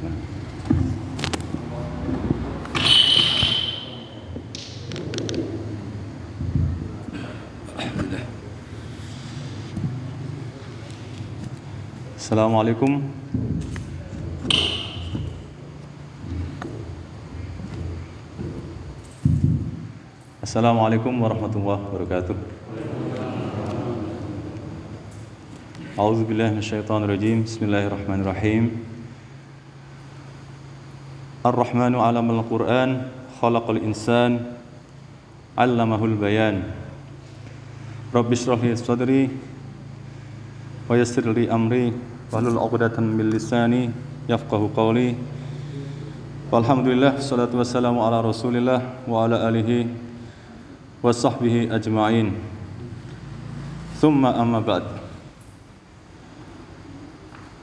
Assalamualaikum Assalamualaikum warahmatullahi wabarakatuh A'udzu billahi minasyaitonir rajim Bismillahirrahmanirrahim Ar-Rahmanu 'allamal Qur'an khalaqal insan 'allamahul bayan Rabbi shrah sadri wa yassir li amri wahlul 'uqdatam min lisani yafqahu qawli Walhamdulillah salatu wassalamu ala Rasulillah wa ala alihi wa sahbihi ajma'in. Thumma amma ba'd.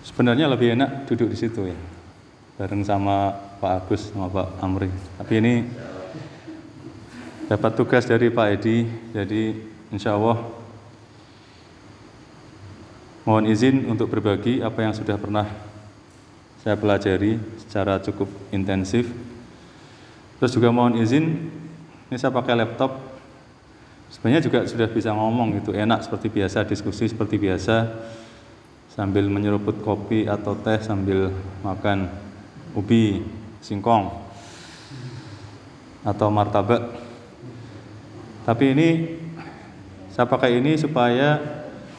Sebenarnya lebih enak duduk di situ ya. Bareng sama Pak Agus sama Pak Amri. Tapi ini dapat tugas dari Pak Edi, jadi insya Allah mohon izin untuk berbagi apa yang sudah pernah saya pelajari secara cukup intensif. Terus juga mohon izin, ini saya pakai laptop. Sebenarnya juga sudah bisa ngomong gitu, enak seperti biasa, diskusi seperti biasa, sambil menyeruput kopi atau teh sambil makan ubi, singkong, atau martabak. Tapi ini saya pakai ini supaya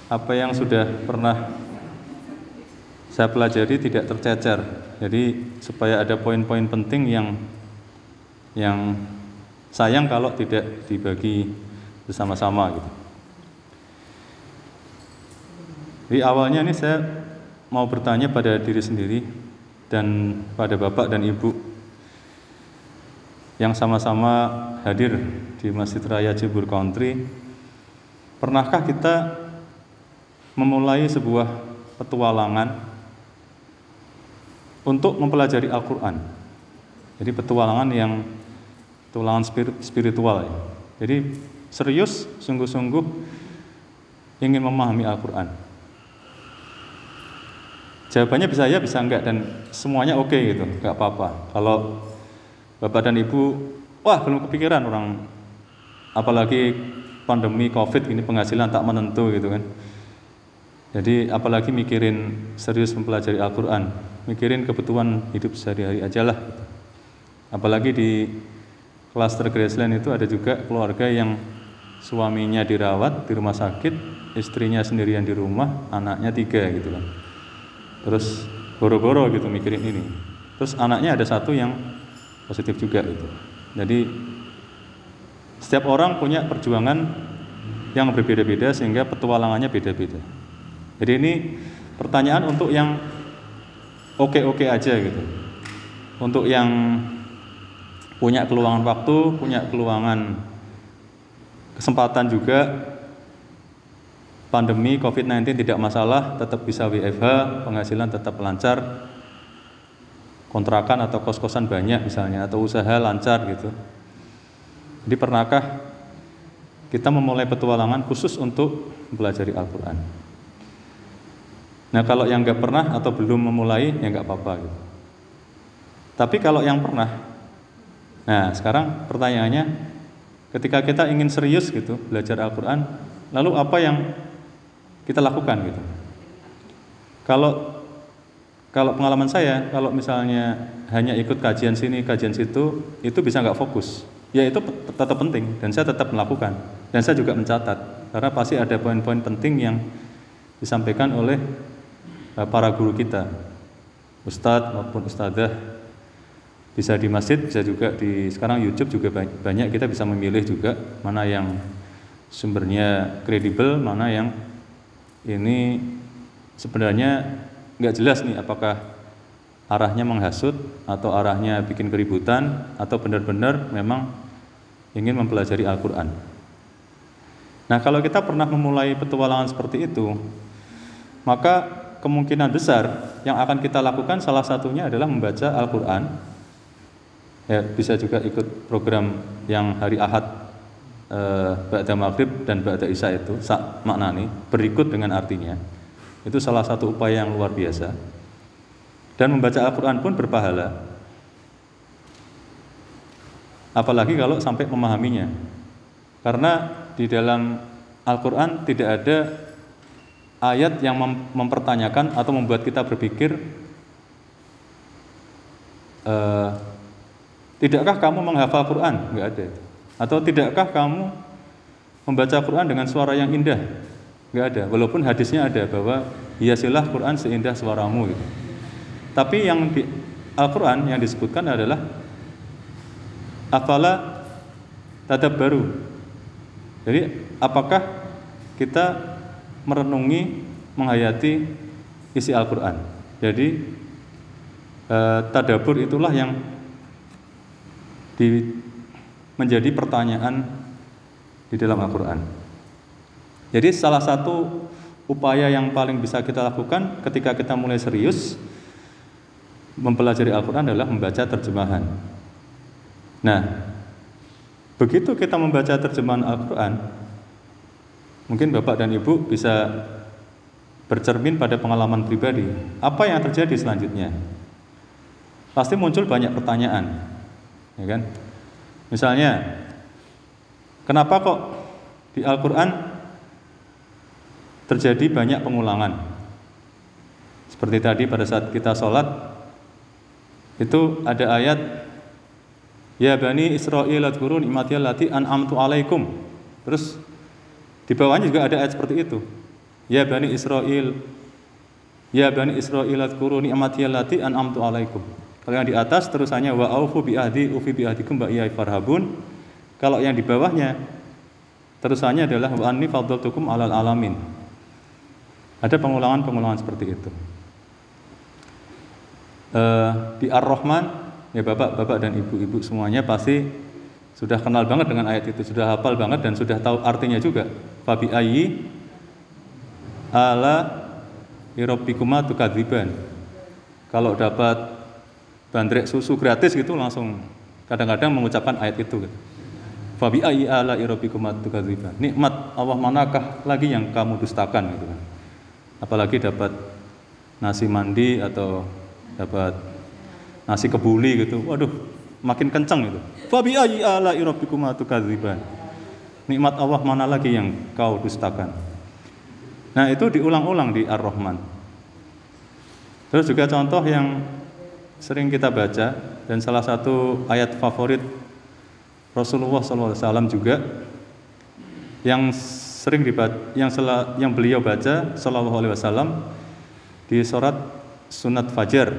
apa yang sudah pernah saya pelajari tidak tercecer. Jadi supaya ada poin-poin penting yang yang sayang kalau tidak dibagi bersama-sama gitu. Di awalnya ini saya mau bertanya pada diri sendiri dan pada Bapak dan Ibu yang sama-sama hadir di Masjid Raya Cibur Country. Pernahkah kita memulai sebuah petualangan untuk mempelajari Al-Quran. Jadi petualangan yang petualangan spiritual ya. Jadi serius, sungguh-sungguh ingin memahami Al-Quran. Jawabannya bisa ya, bisa enggak dan semuanya oke okay gitu, enggak apa-apa. Kalau bapak dan ibu, wah belum kepikiran orang, apalagi pandemi COVID ini penghasilan tak menentu gitu kan. Jadi apalagi mikirin serius mempelajari Al-Quran, mikirin kebutuhan hidup sehari-hari aja lah. Gitu. Apalagi di klaster Graceland itu ada juga keluarga yang suaminya dirawat di rumah sakit, istrinya sendirian di rumah, anaknya tiga gitu kan. Terus boro-boro gitu mikirin ini. Terus anaknya ada satu yang positif juga gitu. Jadi setiap orang punya perjuangan yang berbeda-beda sehingga petualangannya beda-beda. Jadi ini pertanyaan untuk yang oke-oke aja gitu. Untuk yang punya keluangan waktu, punya keluangan kesempatan juga pandemi COVID-19 tidak masalah, tetap bisa WFH, penghasilan tetap lancar, kontrakan atau kos-kosan banyak misalnya, atau usaha lancar gitu. Jadi pernahkah kita memulai petualangan khusus untuk belajar Al-Quran? Nah kalau yang nggak pernah atau belum memulai ya nggak apa-apa gitu. Tapi kalau yang pernah, nah sekarang pertanyaannya, ketika kita ingin serius gitu belajar Al-Quran, lalu apa yang kita lakukan gitu? Kalau kalau pengalaman saya, kalau misalnya hanya ikut kajian sini, kajian situ, itu bisa nggak fokus. Ya itu tetap penting dan saya tetap melakukan dan saya juga mencatat karena pasti ada poin-poin penting yang disampaikan oleh Eh, para guru kita, ustadz maupun ustadzah, bisa di masjid, bisa juga di sekarang YouTube juga banyak kita bisa memilih juga mana yang sumbernya kredibel, mana yang ini sebenarnya nggak jelas nih apakah arahnya menghasut atau arahnya bikin keributan atau benar-benar memang ingin mempelajari Al-Quran. Nah kalau kita pernah memulai petualangan seperti itu, maka kemungkinan besar yang akan kita lakukan salah satunya adalah membaca Al-Quran. Ya, bisa juga ikut program yang hari Ahad eh, Ba'da Maghrib dan Ba'da Isya itu sak maknani berikut dengan artinya. Itu salah satu upaya yang luar biasa. Dan membaca Al-Quran pun berpahala. Apalagi kalau sampai memahaminya. Karena di dalam Al-Quran tidak ada ayat yang mem mempertanyakan atau membuat kita berpikir uh, tidakkah kamu menghafal Quran? Enggak ada itu. Atau tidakkah kamu membaca Quran dengan suara yang indah? Enggak ada. Walaupun hadisnya ada bahwa hiasilah Quran seindah suaramu gitu. Tapi yang di Al-Quran yang disebutkan adalah afala tadab baru. Jadi apakah kita merenungi, menghayati isi Al-Quran. Jadi eh, tadabur itulah yang di, menjadi pertanyaan di dalam Al-Quran. Jadi salah satu upaya yang paling bisa kita lakukan ketika kita mulai serius mempelajari Al-Quran adalah membaca terjemahan. Nah, begitu kita membaca terjemahan Al-Quran, Mungkin Bapak dan Ibu bisa bercermin pada pengalaman pribadi. Apa yang terjadi selanjutnya? Pasti muncul banyak pertanyaan, ya kan? Misalnya, kenapa kok di Al-Quran terjadi banyak pengulangan? Seperti tadi pada saat kita sholat, itu ada ayat Ya bani Israel adkurun imatiyal lati an'amtu alaikum. Terus di bawahnya juga ada ayat seperti itu. Ya Bani Israel, Ya Bani Israel adkuru ni'mati allati an'amtu alaikum. Kalau yang di atas terusannya wa aufu bi ahdi ufi bi ahdikum ba farhabun. Kalau yang di bawahnya terusannya adalah wa anni faddaltukum alal alamin. Ada pengulangan-pengulangan seperti itu. Uh, di Ar-Rahman ya Bapak-bapak dan ibu-ibu semuanya pasti sudah kenal banget dengan ayat itu, sudah hafal banget dan sudah tahu artinya juga. Fabi ayyi ala irabbikuma tukadziban. Kalau dapat bandrek susu gratis gitu langsung kadang-kadang mengucapkan ayat itu. Fabi ayyi ala tukadziban. Nikmat Allah manakah lagi yang kamu dustakan gitu kan. Apalagi dapat nasi mandi atau dapat nasi kebuli gitu. Waduh, makin kencang itu. Fabi ala tukadziban. Nikmat Allah mana lagi yang kau dustakan? Nah, itu diulang-ulang di Ar-Rahman. Terus juga contoh yang sering kita baca dan salah satu ayat favorit Rasulullah SAW juga yang sering dibaca, yang sel, yang beliau baca Shallallahu Alaihi Wasallam di surat sunat fajar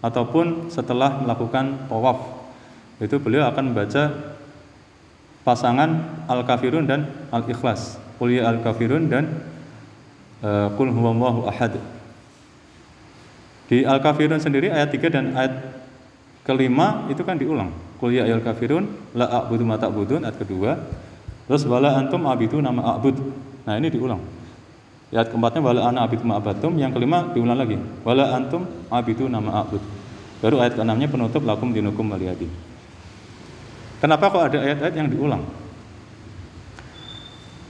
ataupun setelah melakukan tawaf itu beliau akan membaca pasangan Al-Kafirun dan Al-Ikhlas. Qul Al-Kafirun dan uh, Qul huwallahu ahad. Di Al-Kafirun sendiri ayat 3 dan ayat kelima itu kan diulang. Qul ya Al-Kafirun la a'budu ma ta'budun ayat kedua. Terus wala antum abidu nama a'bud. Nah, ini diulang. Ayat keempatnya wala ana abidu ma abatum, yang kelima diulang lagi. Wala antum abidu nama a'bud. Baru ayat keenamnya penutup lakum dinukum waliyadi. Kenapa kok ada ayat-ayat yang diulang?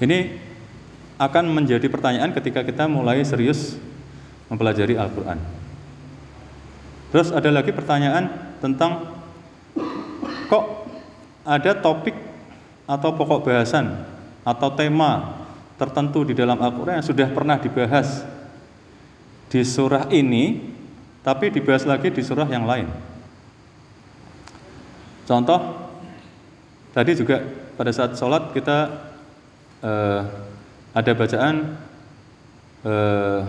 Ini akan menjadi pertanyaan ketika kita mulai serius mempelajari Al-Quran. Terus ada lagi pertanyaan tentang kok ada topik atau pokok bahasan atau tema tertentu di dalam Al-Quran yang sudah pernah dibahas di surah ini, tapi dibahas lagi di surah yang lain. Contoh Tadi juga pada saat sholat kita uh, ada bacaan uh,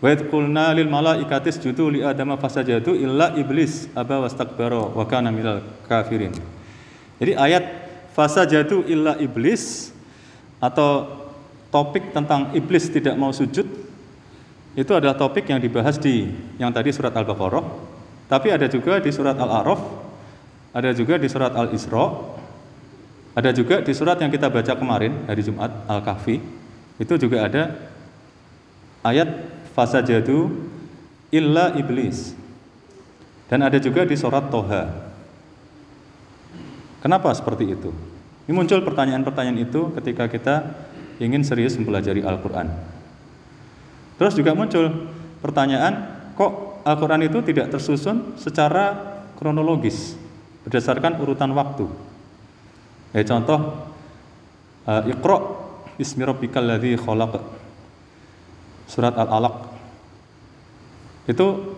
Wa qulna lil malaikatis judu li adama fasajadu illa iblis aba wastakbara wa kana minal kafirin. Jadi ayat fasajadu illa iblis atau topik tentang iblis tidak mau sujud itu adalah topik yang dibahas di yang tadi surat Al-Baqarah, tapi ada juga di surat Al-A'raf, ada juga di surat Al-Isra, ada juga di surat yang kita baca kemarin hari Jumat Al-Kahfi itu juga ada ayat fasajadu illa iblis. Dan ada juga di surat Toha. Kenapa seperti itu? Ini muncul pertanyaan-pertanyaan itu ketika kita ingin serius mempelajari Al-Quran. Terus juga muncul pertanyaan, kok Al-Quran itu tidak tersusun secara kronologis berdasarkan urutan waktu. Ya contoh uh, Iqra bismi rabbikal ladzi khalaq. Surat Al-Alaq. Itu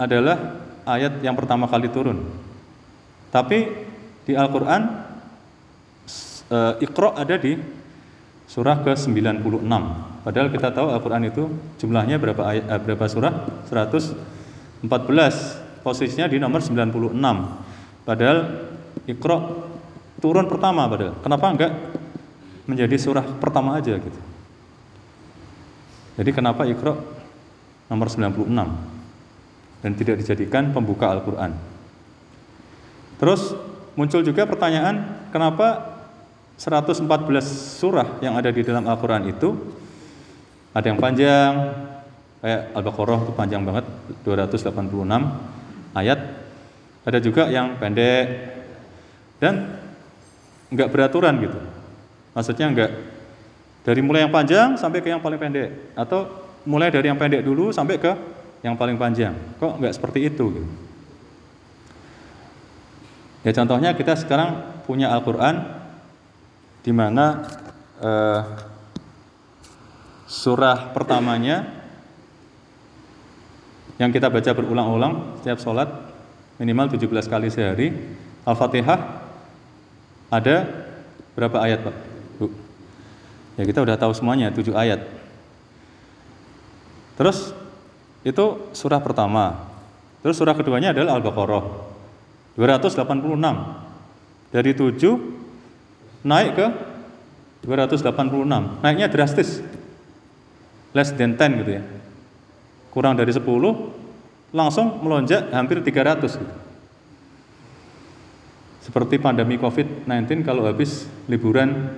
adalah ayat yang pertama kali turun. Tapi di Al-Qur'an uh, Iqra ada di surah ke-96. Padahal kita tahu Al-Qur'an itu jumlahnya berapa ayat uh, berapa surah? 114. Posisinya di nomor 96. Padahal Iqra turun pertama padahal. Kenapa enggak menjadi surah pertama aja gitu. Jadi kenapa Iqra nomor 96 dan tidak dijadikan pembuka Al-Qur'an? Terus muncul juga pertanyaan kenapa 114 surah yang ada di dalam Al-Qur'an itu ada yang panjang kayak Al-Baqarah itu panjang banget 286 ayat. Ada juga yang pendek dan nggak beraturan gitu. Maksudnya enggak dari mulai yang panjang sampai ke yang paling pendek atau mulai dari yang pendek dulu sampai ke yang paling panjang. Kok enggak seperti itu gitu. Ya contohnya kita sekarang punya Al-Qur'an di mana eh, surah pertamanya yang kita baca berulang-ulang setiap sholat minimal 17 kali sehari Al-Fatihah ada berapa ayat Pak? Bu. Ya kita udah tahu semuanya, tujuh ayat. Terus itu surah pertama. Terus surah keduanya adalah Al-Baqarah. 286. Dari 7 naik ke 286. Naiknya drastis. Less than 10 gitu ya. Kurang dari 10 langsung melonjak hampir 300 gitu. Seperti pandemi Covid-19 kalau habis liburan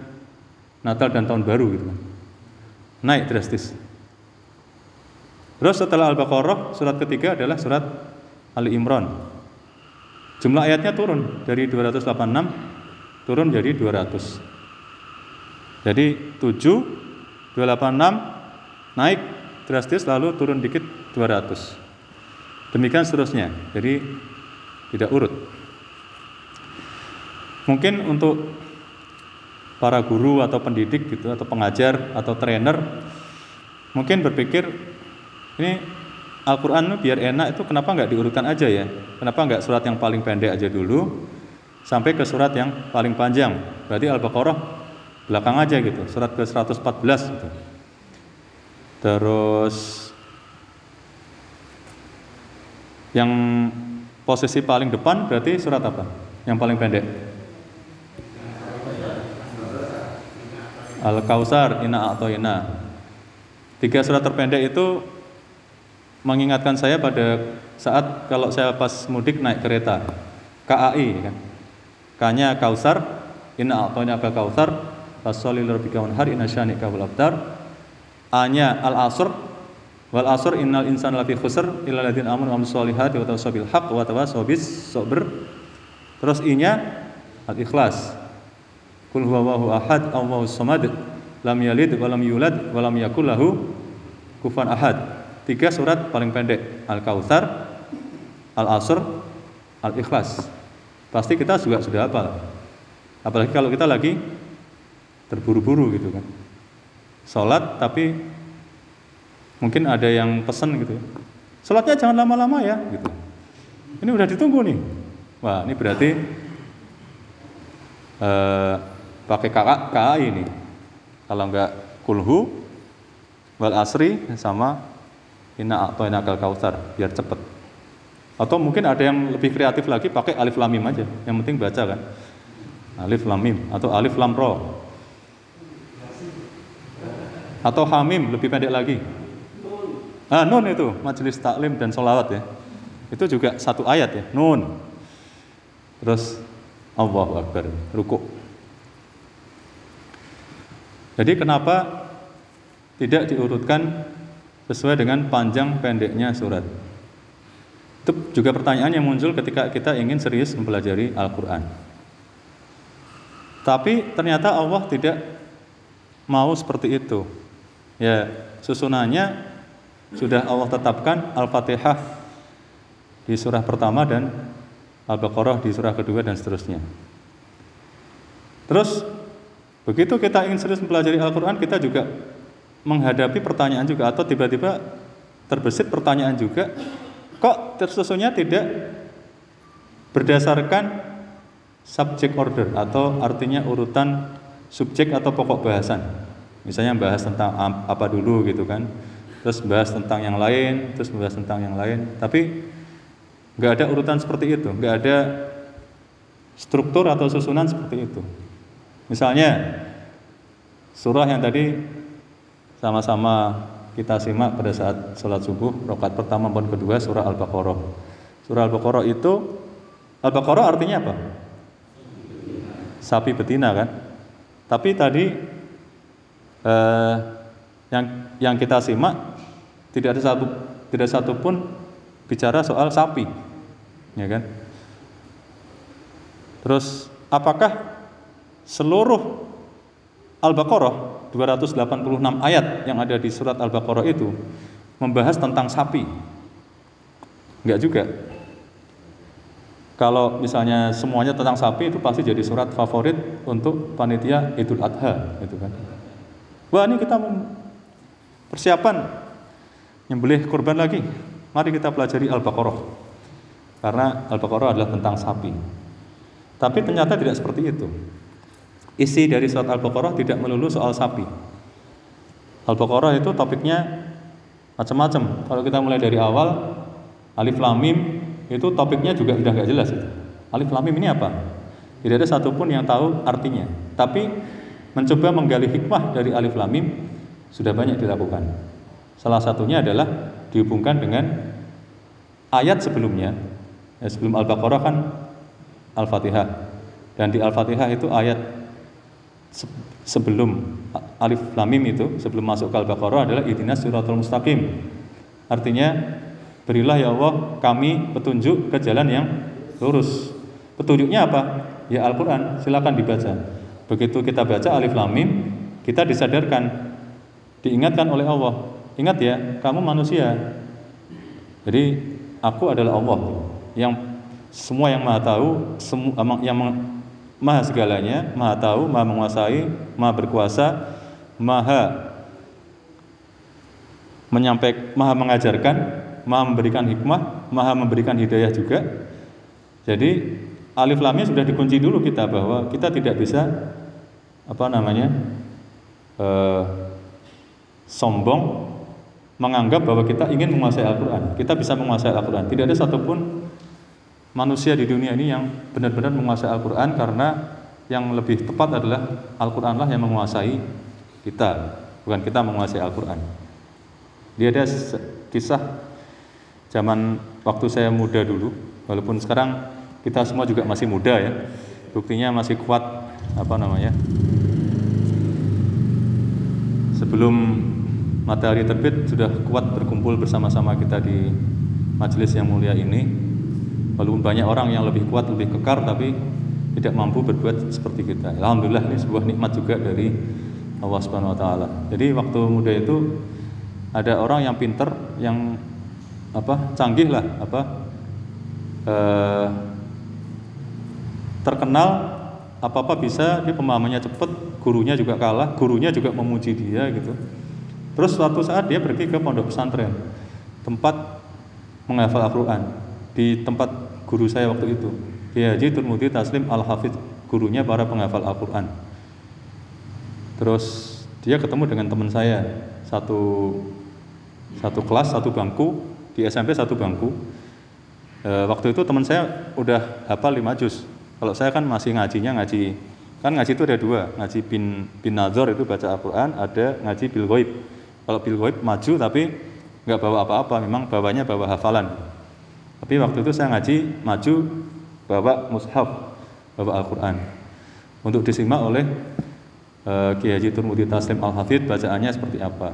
Natal dan Tahun Baru gitu kan. Naik drastis. Terus setelah Al-Baqarah, surat ketiga adalah surat Ali Imran. Jumlah ayatnya turun dari 286 turun jadi 200. Jadi 7 286 naik drastis lalu turun dikit 200. Demikian seterusnya. Jadi tidak urut. Mungkin untuk para guru atau pendidik gitu atau pengajar atau trainer mungkin berpikir ini Al-Quran biar enak itu kenapa nggak diurutkan aja ya? Kenapa nggak surat yang paling pendek aja dulu sampai ke surat yang paling panjang? Berarti Al-Baqarah belakang aja gitu surat ke 114 gitu. Terus yang posisi paling depan berarti surat apa? Yang paling pendek? Al-Kausar, Ina atau Ina. Tiga surat terpendek itu mengingatkan saya pada saat kalau saya pas mudik naik kereta KAI kan. Kanya Kausar, Ina atau Ina Kausar, Fasoli rabbika wanhar inna syanika wal abtar. A-nya Al-Asr, wal asr innal insana lafi khusr illa ladzina amanu wa amilus solihati wa tawassaw bil haqq wa tawassaw bis sabr. Terus I-nya Al-Ikhlas. Kul huwallahu ahad Allahu samad lam yalid wa lam yulad wa lam yakul lahu kufuwan ahad. Tiga surat paling pendek, Al-Kautsar, Al-Asr, Al-Ikhlas. Pasti kita juga sudah hafal. Apalagi kalau kita lagi terburu-buru gitu kan. Salat tapi mungkin ada yang pesen gitu. Salatnya jangan lama-lama ya gitu. Ini udah ditunggu nih. Wah, ini berarti uh, pakai kakak KA ini. Kalau enggak kulhu wal asri sama inna atau inakal kautsar biar cepet. Atau mungkin ada yang lebih kreatif lagi pakai alif lam mim aja. Yang penting baca kan. Alif lam mim atau alif lam ro. Atau hamim lebih pendek lagi. Ah, nun itu majelis taklim dan solawat ya. Itu juga satu ayat ya, nun. Terus Allahu Akbar, rukuk. Jadi kenapa tidak diurutkan sesuai dengan panjang pendeknya surat? Itu juga pertanyaan yang muncul ketika kita ingin serius mempelajari Al-Quran. Tapi ternyata Allah tidak mau seperti itu. Ya, susunannya sudah Allah tetapkan Al-Fatihah di surah pertama dan Al-Baqarah di surah kedua dan seterusnya. Terus begitu kita ingin serius mempelajari Al-Qur'an, kita juga menghadapi pertanyaan juga atau tiba-tiba terbesit pertanyaan juga, kok tersusunnya tidak berdasarkan subject order atau artinya urutan subjek atau pokok bahasan. Misalnya bahas tentang apa dulu gitu kan, terus bahas tentang yang lain, terus bahas tentang yang lain. Tapi nggak ada urutan seperti itu, nggak ada struktur atau susunan seperti itu. Misalnya surah yang tadi sama-sama kita simak pada saat sholat subuh, rokat pertama maupun kedua surah Al-Baqarah. Surah Al-Baqarah itu Al-Baqarah artinya apa? Sapi betina kan? Tapi tadi eh, yang yang kita simak tidak ada satu tidak satu pun bicara soal sapi, ya kan? Terus apakah seluruh Al-Baqarah 286 ayat yang ada di surat Al-Baqarah itu membahas tentang sapi? Enggak juga. Kalau misalnya semuanya tentang sapi itu pasti jadi surat favorit untuk panitia Idul Adha, gitu kan. Wah ini kita persiapan nyembelih kurban lagi. Mari kita pelajari Al-Baqarah. Karena Al-Baqarah adalah tentang sapi. Tapi ternyata tidak seperti itu. Isi dari surat Al-Baqarah tidak melulu soal sapi. Al-Baqarah itu topiknya macam-macam. Kalau kita mulai dari awal, Alif Lam Mim itu topiknya juga sudah nggak jelas. Alif lam mim ini apa? Tidak ada satupun yang tahu artinya. Tapi mencoba menggali hikmah dari alif lam mim sudah banyak dilakukan. Salah satunya adalah dihubungkan dengan ayat sebelumnya. Ya, sebelum Al-Baqarah kan Al-Fatihah. Dan di Al-Fatihah itu ayat sebelum alif lam mim itu sebelum masuk ke Al-Baqarah adalah idinas suratul mustaqim. Artinya Berilah ya Allah kami petunjuk ke jalan yang lurus. Petunjuknya apa? Ya Al-Quran, silakan dibaca. Begitu kita baca alif lam mim, kita disadarkan, diingatkan oleh Allah. Ingat ya, kamu manusia. Jadi aku adalah Allah yang semua yang maha tahu, semua yang maha segalanya, maha tahu, maha menguasai, maha berkuasa, maha menyampaikan, maha mengajarkan, Maha memberikan hikmah, Maha memberikan hidayah juga. Jadi alif lamnya sudah dikunci dulu kita bahwa kita tidak bisa apa namanya eh, sombong menganggap bahwa kita ingin menguasai Al-Quran. Kita bisa menguasai Al-Quran. Tidak ada satupun manusia di dunia ini yang benar-benar menguasai Al-Quran karena yang lebih tepat adalah Al-Quranlah yang menguasai kita, bukan kita menguasai Al-Quran. Dia ada kisah zaman waktu saya muda dulu, walaupun sekarang kita semua juga masih muda ya, buktinya masih kuat apa namanya. Sebelum matahari terbit sudah kuat berkumpul bersama-sama kita di majelis yang mulia ini. Walaupun banyak orang yang lebih kuat, lebih kekar, tapi tidak mampu berbuat seperti kita. Alhamdulillah ini sebuah nikmat juga dari Allah Subhanahu Wa Taala. Jadi waktu muda itu ada orang yang pinter, yang apa canggih lah apa eh, terkenal apa apa bisa dia pemahamannya cepat gurunya juga kalah gurunya juga memuji dia gitu terus suatu saat dia pergi ke pondok pesantren tempat menghafal Al-Quran di tempat guru saya waktu itu Kiai Turmudi Taslim Al Hafidh gurunya para penghafal Al-Quran terus dia ketemu dengan teman saya satu satu kelas satu bangku di SMP satu bangku. E, waktu itu teman saya udah hafal lima juz. Kalau saya kan masih ngajinya ngaji kan ngaji itu ada dua, ngaji bin bin nazar itu baca Al-Qur'an, ada ngaji bil ghaib. Kalau bil ghaib maju tapi nggak bawa apa-apa, memang bawanya bawa hafalan. Tapi waktu itu saya ngaji maju bawa mushaf, bawa Al-Qur'an. Untuk disimak oleh uh, Kiai Haji Turmudi Taslim Al-Hafidh bacaannya seperti apa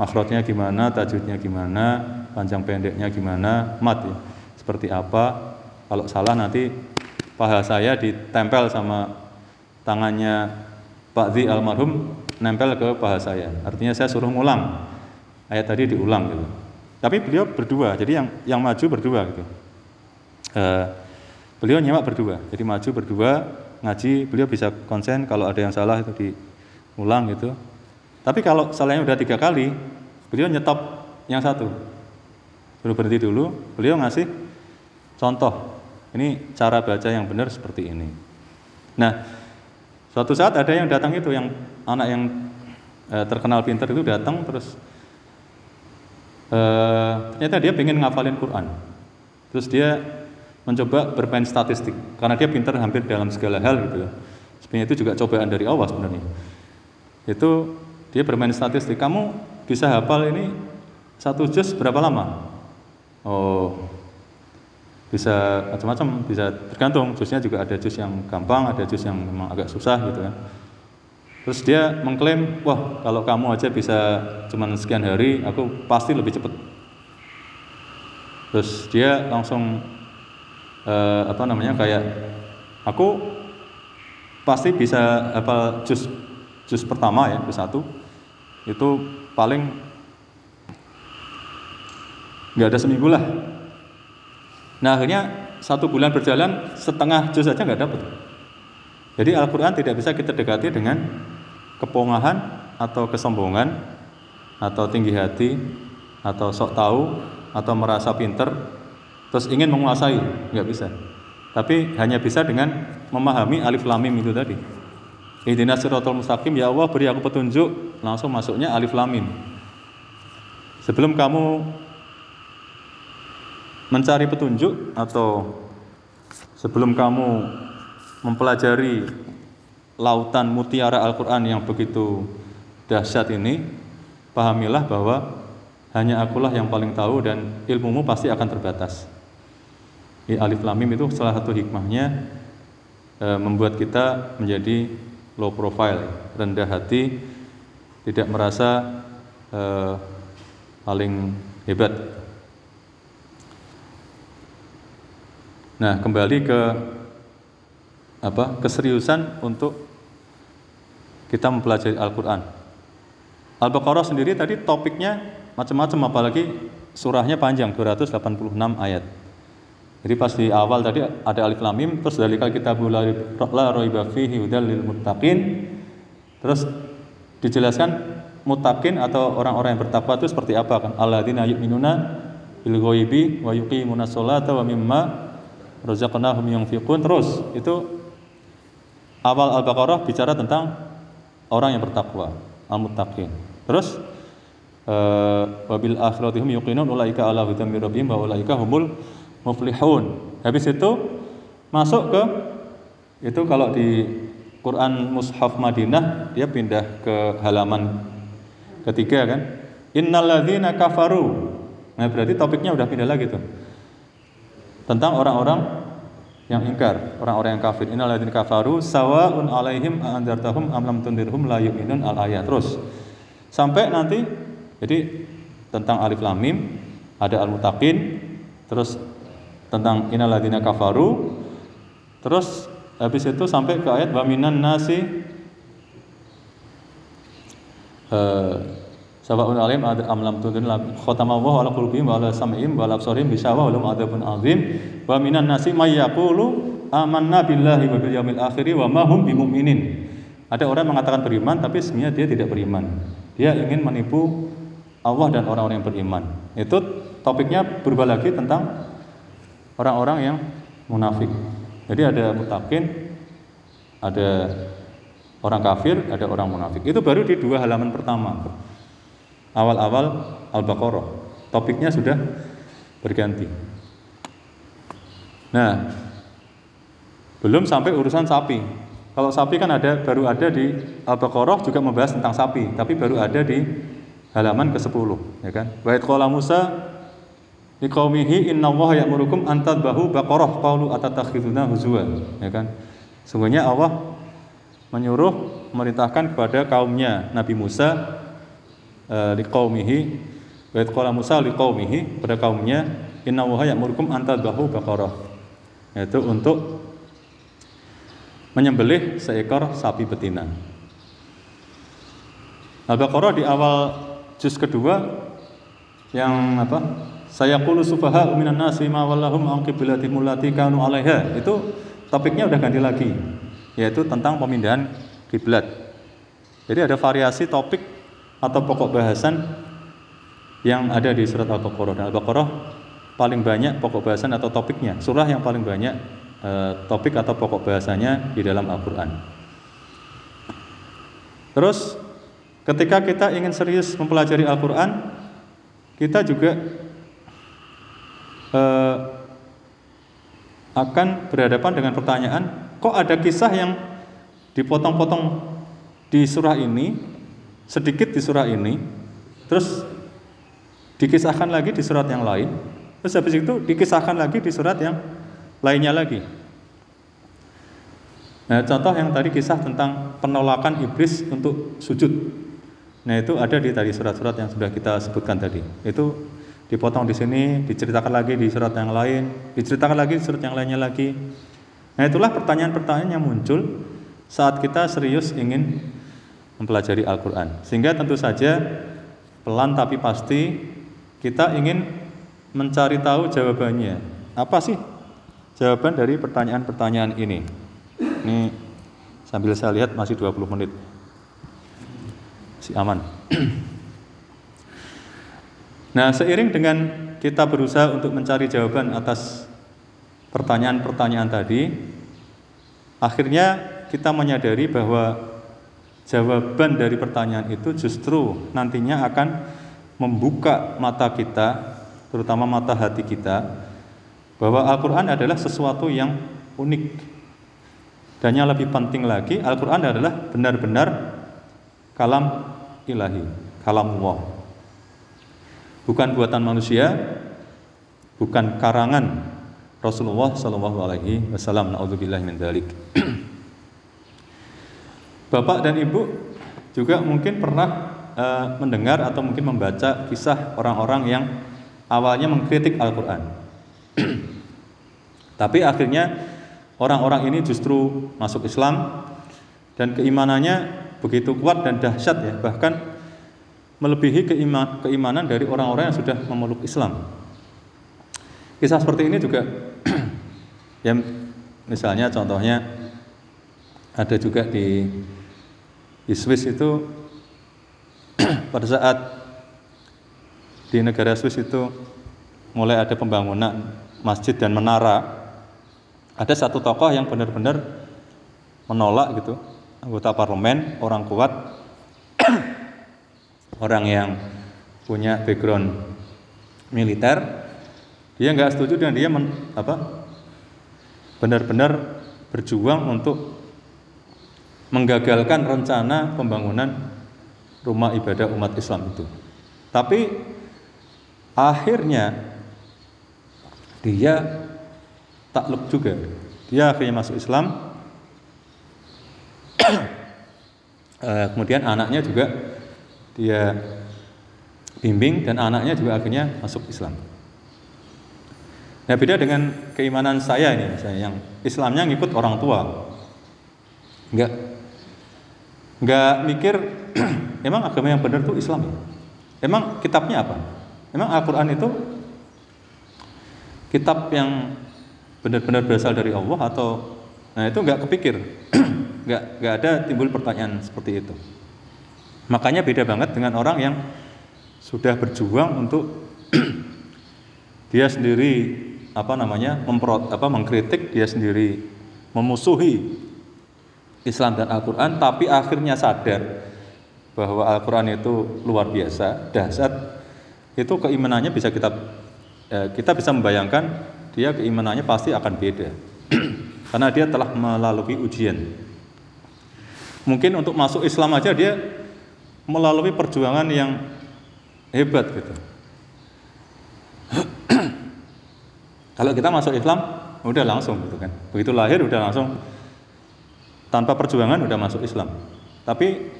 makhrajnya gimana, tajwidnya gimana, panjang pendeknya gimana, mat ya. Seperti apa? Kalau salah nanti paha saya ditempel sama tangannya Pak Di almarhum nempel ke paha saya. Artinya saya suruh ngulang. Ayat tadi diulang gitu. Tapi beliau berdua, jadi yang yang maju berdua gitu. uh, beliau nyemak berdua. Jadi maju berdua ngaji beliau bisa konsen kalau ada yang salah itu diulang gitu. Tapi kalau salahnya udah tiga kali beliau nyetop yang satu. Beliau berhenti dulu beliau ngasih contoh. Ini cara baca yang benar seperti ini. Nah suatu saat ada yang datang itu yang anak yang eh, terkenal pinter itu datang terus eh, ternyata dia pengen ngafalin Quran terus dia mencoba bermain statistik karena dia pintar hampir dalam segala hal gitu ya. Sebenarnya itu juga cobaan dari Allah sebenarnya. Itu dia bermain statistik. Kamu bisa hafal ini satu juz berapa lama? Oh, bisa macam-macam, bisa tergantung. Juznya juga ada juz yang gampang, ada juz yang memang agak susah gitu ya. Terus dia mengklaim, wah kalau kamu aja bisa cuma sekian hari, aku pasti lebih cepat. Terus dia langsung eh, apa namanya kayak aku pasti bisa apa jus jus pertama ya jus satu. Itu paling nggak ada seminggu lah. Nah akhirnya satu bulan berjalan setengah jus saja nggak dapat jadi Al-Quran tidak bisa kita dekati dengan kepongahan atau kesombongan atau tinggi hati atau sok tahu atau merasa pinter terus ingin menguasai. Nggak bisa. Tapi hanya bisa dengan memahami alif lamim itu tadi. Ihdina siratal mustaqim. Ya Allah beri aku petunjuk. Langsung masuknya alif lamim sebelum kamu mencari petunjuk atau sebelum kamu mempelajari lautan mutiara Al-Quran yang begitu dahsyat ini pahamilah bahwa hanya akulah yang paling tahu dan ilmumu pasti akan terbatas alif lam mim itu salah satu hikmahnya e, membuat kita menjadi low profile, rendah hati, tidak merasa e, paling hebat. Nah, kembali ke apa? keseriusan untuk kita mempelajari Al-Qur'an. Al-Baqarah sendiri tadi topiknya macam-macam apalagi surahnya panjang 286 ayat. Jadi pas di awal tadi ada alif lam mim, terus dari kali kita la raiba fihi hudal lil muttaqin. Terus dijelaskan muttaqin atau orang-orang yang bertakwa itu seperti apa kan? Alladzina yu'minuna bil ghaibi wa yuqimuna sholata wa mimma razaqnahum yunfiqun. Terus itu awal Al-Baqarah bicara tentang orang yang bertakwa, al-muttaqin. Terus uh, wabil akhiratihum yuqinun ulaika ala hudan rabbihim wa ulaika humul muflihun. Habis itu masuk ke itu kalau di Quran Mushaf Madinah dia pindah ke halaman ketiga kan. Innalladzina kafaru. Nah, berarti topiknya udah pindah lagi tuh. Tentang orang-orang yang ingkar, orang-orang yang kafir. Innalladzina kafaru sawaun alaihim anzartahum am lam tundirhum la yu'minun al ayat. Terus sampai nanti jadi tentang alif lam mim ada al mutaqin terus tentang inaladina kafaru terus habis itu sampai ke ayat waminan nasi uh, Sabaun alim amlam tudun khatama wa ala qulubihim wa ala sam'ihim wa ala absarihim bisawa wa adzabun azim wa minan nasi may yaqulu amanna billahi wa bil yaumil akhir wa ma hum bimumin ada orang mengatakan beriman tapi sebenarnya dia tidak beriman dia ingin menipu Allah dan orang-orang yang beriman itu topiknya berubah lagi tentang orang-orang yang munafik. Jadi ada mutakin, ada orang kafir, ada orang munafik. Itu baru di dua halaman pertama. Awal-awal Al-Baqarah. Topiknya sudah berganti. Nah, belum sampai urusan sapi. Kalau sapi kan ada baru ada di Al-Baqarah juga membahas tentang sapi, tapi baru ada di halaman ke-10, ya kan? Wa Musa liqaumihi innallaha ya'murukum an tadbahu baqarah qalu atatakhiduna huzwa ya kan sungguhnya Allah menyuruh memerintahkan kepada kaumnya Nabi Musa liqaumihi wa qala Musa liqaumihi pada kaumnya innallaha ya'murukum an tadbahu baqarah yaitu untuk menyembelih seekor sapi betina Al-Baqarah di awal juz kedua yang apa saya kulu sufaha minan nasi ma wallahum an qiblatihim allati kanu 'alaiha. Itu topiknya udah ganti lagi, yaitu tentang pemindahan kiblat. Jadi ada variasi topik atau pokok bahasan yang ada di surat Al-Baqarah. Al-Baqarah paling banyak pokok bahasan atau topiknya, surah yang paling banyak eh, topik atau pokok bahasanya di dalam Al-Qur'an. Terus ketika kita ingin serius mempelajari Al-Qur'an, kita juga eh, akan berhadapan dengan pertanyaan, kok ada kisah yang dipotong-potong di surah ini, sedikit di surah ini, terus dikisahkan lagi di surat yang lain, terus habis itu dikisahkan lagi di surat yang lainnya lagi. Nah, contoh yang tadi kisah tentang penolakan iblis untuk sujud. Nah, itu ada di tadi surat-surat yang sudah kita sebutkan tadi. Itu dipotong di sini, diceritakan lagi di surat yang lain, diceritakan lagi di surat yang lainnya lagi. Nah, itulah pertanyaan-pertanyaan yang muncul saat kita serius ingin mempelajari Al-Qur'an. Sehingga tentu saja pelan tapi pasti kita ingin mencari tahu jawabannya. Apa sih jawaban dari pertanyaan-pertanyaan ini? Ini sambil saya lihat masih 20 menit. Masih aman. Nah, seiring dengan kita berusaha untuk mencari jawaban atas pertanyaan-pertanyaan tadi, akhirnya kita menyadari bahwa jawaban dari pertanyaan itu justru nantinya akan membuka mata kita, terutama mata hati kita, bahwa Al-Quran adalah sesuatu yang unik, dan yang lebih penting lagi, Al-Quran adalah benar-benar kalam ilahi, kalam Allah. Bukan buatan manusia, bukan karangan Rasulullah Shallallahu Alaihi Wasallam. Naudzubillah dalik. Bapak dan Ibu juga mungkin pernah uh, mendengar atau mungkin membaca kisah orang-orang yang awalnya mengkritik Al-Quran, tapi akhirnya orang-orang ini justru masuk Islam dan keimanannya begitu kuat dan dahsyat ya bahkan melebihi keiman, keimanan dari orang-orang yang sudah memeluk Islam. Kisah seperti ini juga ya misalnya contohnya ada juga di di Swiss itu pada saat di negara Swiss itu mulai ada pembangunan masjid dan menara ada satu tokoh yang benar-benar menolak gitu anggota parlemen orang kuat orang yang punya background militer. Dia nggak setuju dan dia apa benar-benar berjuang untuk menggagalkan rencana pembangunan rumah ibadah umat Islam itu tapi akhirnya dia takluk juga. Dia akhirnya masuk Islam. Eh, kemudian anaknya juga dia bimbing dan anaknya juga akhirnya masuk Islam. Nah beda dengan keimanan saya ini, saya yang Islamnya ngikut orang tua, enggak enggak mikir emang agama yang benar itu Islam? Emang kitabnya apa? Emang Al-Quran itu kitab yang benar-benar berasal dari Allah atau nah itu nggak kepikir nggak nggak ada timbul pertanyaan seperti itu makanya beda banget dengan orang yang sudah berjuang untuk dia sendiri apa namanya memprot apa mengkritik dia sendiri memusuhi Islam dan Al-Quran tapi akhirnya sadar bahwa Al-Quran itu luar biasa dahsyat itu keimanannya bisa kita eh, kita bisa membayangkan dia keimanannya pasti akan beda. Karena dia telah melalui ujian. Mungkin untuk masuk Islam aja dia melalui perjuangan yang hebat gitu. Kalau kita masuk Islam udah langsung gitu kan. Begitu lahir udah langsung tanpa perjuangan udah masuk Islam. Tapi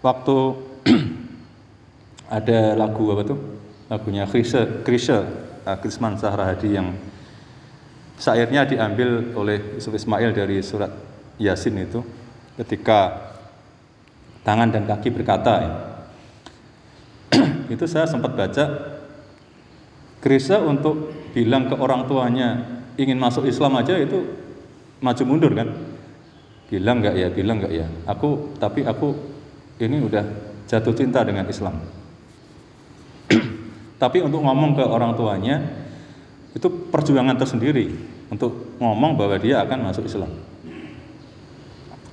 waktu ada lagu apa tuh? Lagunya Krisha, Krisha Krisman Sahrahadi yang syairnya diambil oleh Yusuf Ismail dari surat Yasin itu ketika tangan dan kaki berkata itu saya sempat baca gereja untuk bilang ke orang tuanya ingin masuk Islam aja itu maju mundur kan bilang nggak ya bilang nggak ya. Aku tapi aku ini udah jatuh cinta dengan Islam. Tapi untuk ngomong ke orang tuanya itu perjuangan tersendiri untuk ngomong bahwa dia akan masuk Islam.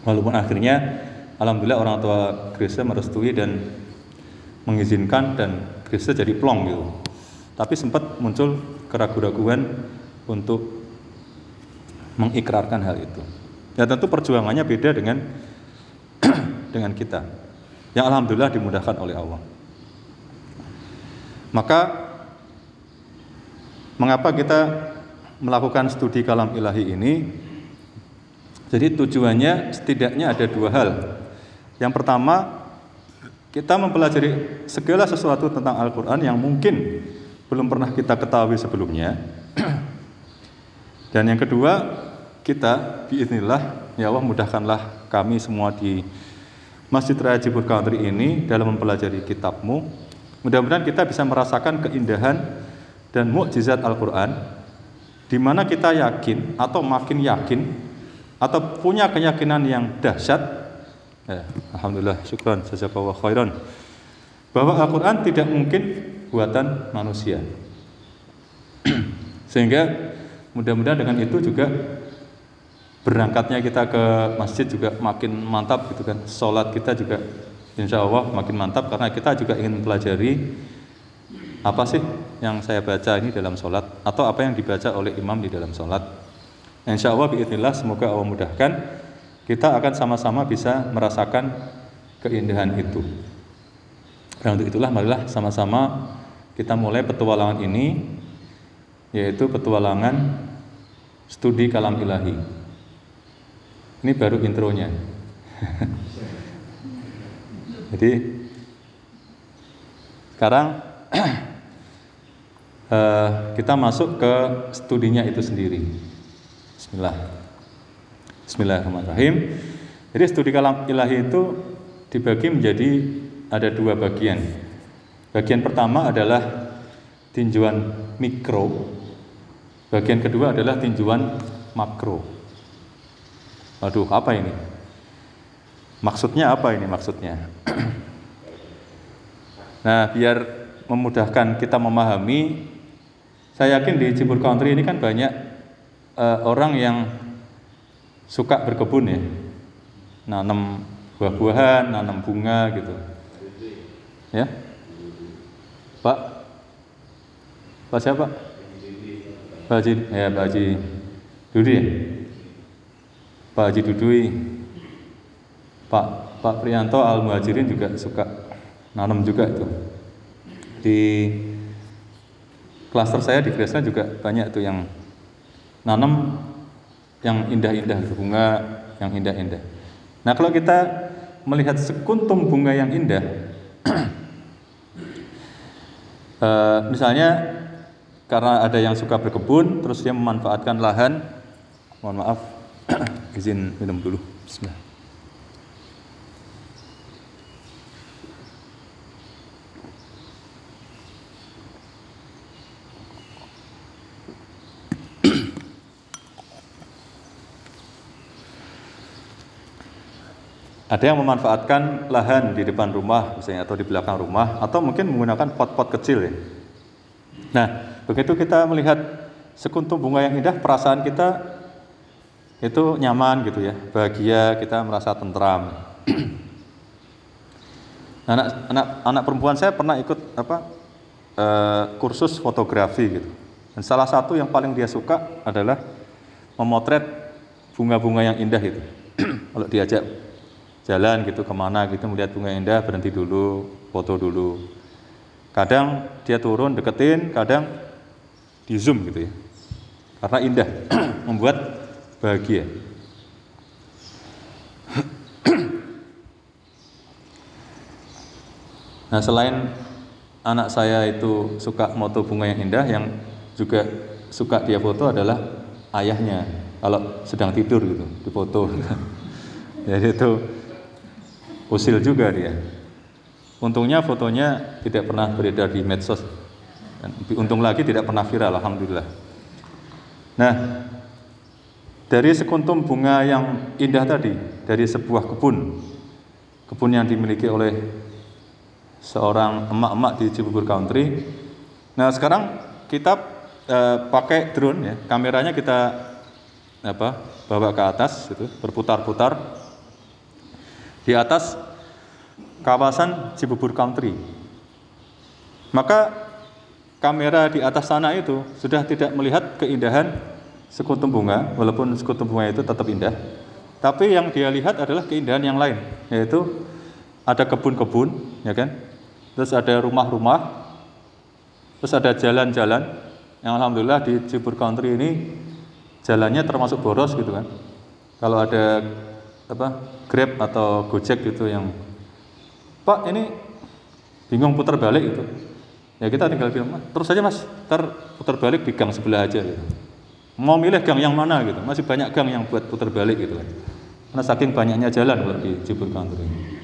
Walaupun akhirnya alhamdulillah orang tua gereja merestui dan mengizinkan dan gereja jadi plong gitu. Tapi sempat muncul keraguan-raguan untuk mengikrarkan hal itu Ya tentu perjuangannya beda dengan dengan kita. Yang alhamdulillah dimudahkan oleh Allah. Maka mengapa kita melakukan studi kalam ilahi ini? Jadi tujuannya setidaknya ada dua hal. Yang pertama, kita mempelajari segala sesuatu tentang Al-Quran yang mungkin belum pernah kita ketahui sebelumnya. Dan yang kedua, kita biiznillah ya Allah mudahkanlah kami semua di Masjid Raya Jibur Country ini dalam mempelajari kitabmu. Mudah-mudahan kita bisa merasakan keindahan dan mukjizat Al-Quran di mana kita yakin atau makin yakin atau punya keyakinan yang dahsyat. Ya, Alhamdulillah syukran jazakallah khairan. Bahwa Al-Quran tidak mungkin buatan manusia. Sehingga mudah-mudahan dengan itu juga berangkatnya kita ke masjid juga makin mantap gitu kan. Sholat kita juga insya Allah makin mantap karena kita juga ingin pelajari apa sih yang saya baca ini dalam sholat atau apa yang dibaca oleh imam di dalam sholat. Insya Allah biiznillah semoga Allah mudahkan. Kita akan sama-sama bisa merasakan keindahan itu. Dan untuk itulah marilah sama-sama kita mulai petualangan ini yaitu petualangan studi kalam ilahi ini baru intronya. Jadi sekarang uh, kita masuk ke studinya itu sendiri. Bismillah. Bismillahirrahmanirrahim. Jadi studi kalam ilahi itu dibagi menjadi ada dua bagian. Bagian pertama adalah tinjauan mikro. Bagian kedua adalah tinjauan makro. Waduh, apa ini? Maksudnya apa ini maksudnya? nah, biar memudahkan kita memahami, saya yakin di Cibur Country ini kan banyak uh, orang yang suka berkebun ya, nanam buah-buahan, nanam bunga gitu. Ya, Pak, Pak siapa? Pak Haji, ya Pak Haji Dudi ya? Pak Haji Dudui, Pak Pak Prianto Al Muhajirin juga suka nanam juga itu. Di klaster saya di Gresna juga banyak tuh yang nanam yang indah-indah bunga yang indah-indah. Nah kalau kita melihat sekuntum bunga yang indah, uh, misalnya karena ada yang suka berkebun, terus dia memanfaatkan lahan, mohon maaf, izin minum dulu. Bismillah. Ada yang memanfaatkan lahan di depan rumah misalnya atau di belakang rumah atau mungkin menggunakan pot-pot kecil ya. Nah, begitu kita melihat sekuntum bunga yang indah, perasaan kita itu nyaman gitu ya, bahagia, kita merasa tentram. anak anak anak perempuan saya pernah ikut apa uh, kursus fotografi gitu. Dan salah satu yang paling dia suka adalah memotret bunga-bunga yang indah itu. Kalau diajak jalan gitu ke mana gitu melihat bunga indah berhenti dulu, foto dulu. Kadang dia turun deketin, kadang di zoom gitu ya. Karena indah, membuat bahagia. Nah, selain anak saya itu suka moto bunga yang indah, yang juga suka dia foto adalah ayahnya. Kalau sedang tidur gitu, difoto. Jadi itu usil juga dia. Untungnya fotonya tidak pernah beredar di medsos. Untung lagi tidak pernah viral, alhamdulillah. Nah, dari sekuntum bunga yang indah tadi, dari sebuah kebun, kebun yang dimiliki oleh seorang emak-emak di Cibubur Country. Nah, sekarang kita eh, pakai drone ya, kameranya kita apa? bawa ke atas itu, berputar-putar di atas kawasan Cibubur Country. Maka kamera di atas sana itu sudah tidak melihat keindahan sekutum bunga, walaupun sekutum bunga itu tetap indah. Tapi yang dia lihat adalah keindahan yang lain, yaitu ada kebun-kebun, ya kan? Terus ada rumah-rumah, terus ada jalan-jalan. Yang alhamdulillah di Cibubur Country ini jalannya termasuk boros gitu kan. Kalau ada apa Grab atau Gojek gitu yang Pak ini bingung putar balik gitu ya kita tinggal bilang terus saja mas ter putar balik di gang sebelah aja gitu. Mau milih gang yang mana gitu. Masih banyak gang yang buat putar balik gitu kan. Karena saking banyaknya jalan kalau di Jibun Country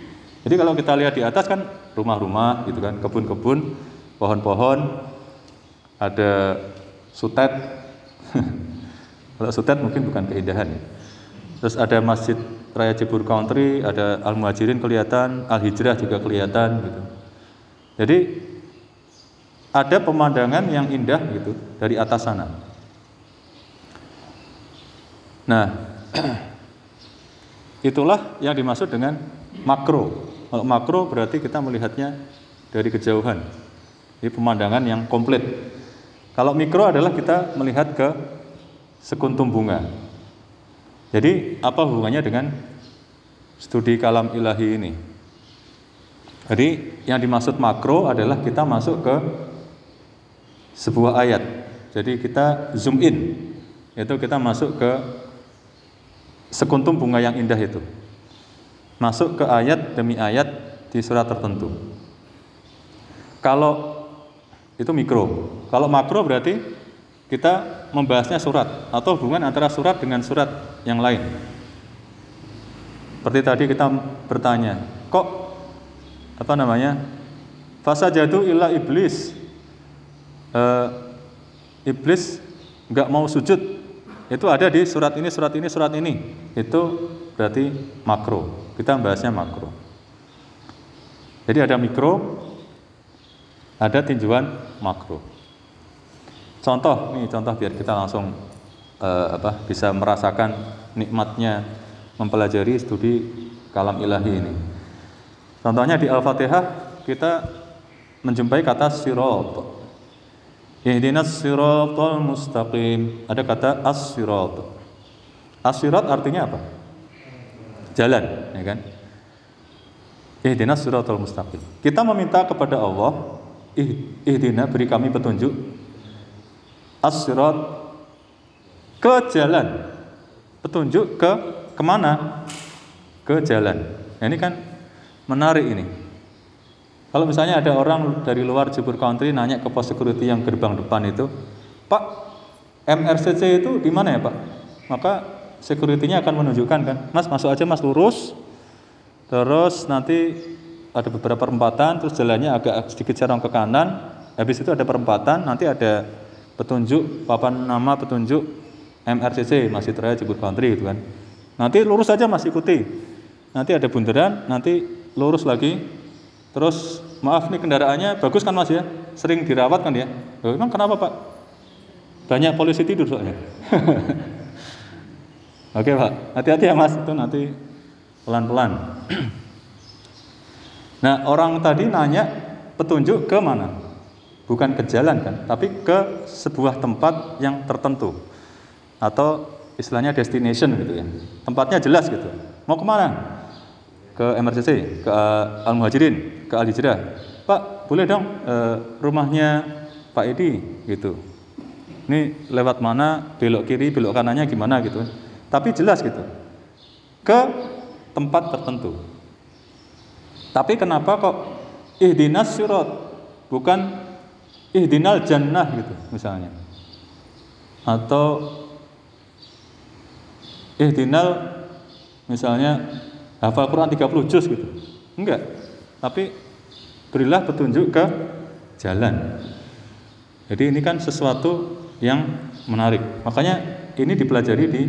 jadi kalau kita lihat di atas kan rumah-rumah gitu kan kebun-kebun pohon-pohon ada sutet. Kalau sutet mungkin bukan keindahan ya. Terus ada masjid Raya Cibur Country, ada Al Muhajirin kelihatan, Al Hijrah juga kelihatan gitu. Jadi ada pemandangan yang indah gitu dari atas sana. Nah, itulah yang dimaksud dengan makro. Kalau makro berarti kita melihatnya dari kejauhan. Ini pemandangan yang komplit. Kalau mikro adalah kita melihat ke sekuntum bunga. Jadi apa hubungannya dengan studi kalam ilahi ini? Jadi yang dimaksud makro adalah kita masuk ke sebuah ayat. Jadi kita zoom in, itu kita masuk ke sekuntum bunga yang indah itu. Masuk ke ayat demi ayat di surat tertentu. Kalau itu mikro, kalau makro berarti kita membahasnya surat atau hubungan antara surat dengan surat yang lain. Seperti tadi kita bertanya, kok apa namanya? Fasa jatuh ilah iblis. E, iblis nggak mau sujud. Itu ada di surat ini, surat ini, surat ini. Itu berarti makro. Kita membahasnya makro. Jadi ada mikro, ada tinjauan makro. Contoh nih contoh biar kita langsung uh, apa bisa merasakan nikmatnya mempelajari studi kalam ilahi ini. Contohnya di Al-Fatihah kita menjumpai kata sirat. Ihdinas siratal mustaqim. Ada kata as-sirat. As-sirat artinya apa? Jalan, ya kan? Ihdinas siratal mustaqim. Kita meminta kepada Allah, ihdina beri kami petunjuk asyirat ke jalan petunjuk ke ke mana ke jalan nah, ini kan menarik ini kalau misalnya ada orang dari luar Jebur Country nanya ke pos security yang gerbang depan itu Pak MRCC itu di mana ya Pak maka security-nya akan menunjukkan kan Mas masuk aja Mas lurus terus nanti ada beberapa perempatan terus jalannya agak sedikit serong ke kanan habis itu ada perempatan nanti ada petunjuk papan nama petunjuk MRCC Masjid Raya Cibur Country gitu kan. Nanti lurus saja Mas ikuti. Nanti ada bundaran, nanti lurus lagi. Terus maaf nih kendaraannya bagus kan Mas ya? Sering dirawat kan ya? Loh, emang kenapa Pak? Banyak polisi tidur soalnya. Oke Pak, hati-hati ya Mas, itu nanti pelan-pelan. nah orang tadi nanya petunjuk ke mana? bukan ke jalan kan, tapi ke sebuah tempat yang tertentu atau istilahnya destination gitu ya. Tempatnya jelas gitu. Mau ke mana? Ke MRCC, ke uh, Al Muhajirin, ke Al Hijrah. Pak, boleh dong uh, rumahnya Pak Edi gitu. Ini lewat mana, belok kiri, belok kanannya gimana gitu. Tapi jelas gitu. Ke tempat tertentu. Tapi kenapa kok ihdinas surat bukan ihdinal jannah gitu misalnya atau ihdinal misalnya hafal Quran 30 juz gitu enggak tapi berilah petunjuk ke jalan Jadi ini kan sesuatu yang menarik. Makanya ini dipelajari di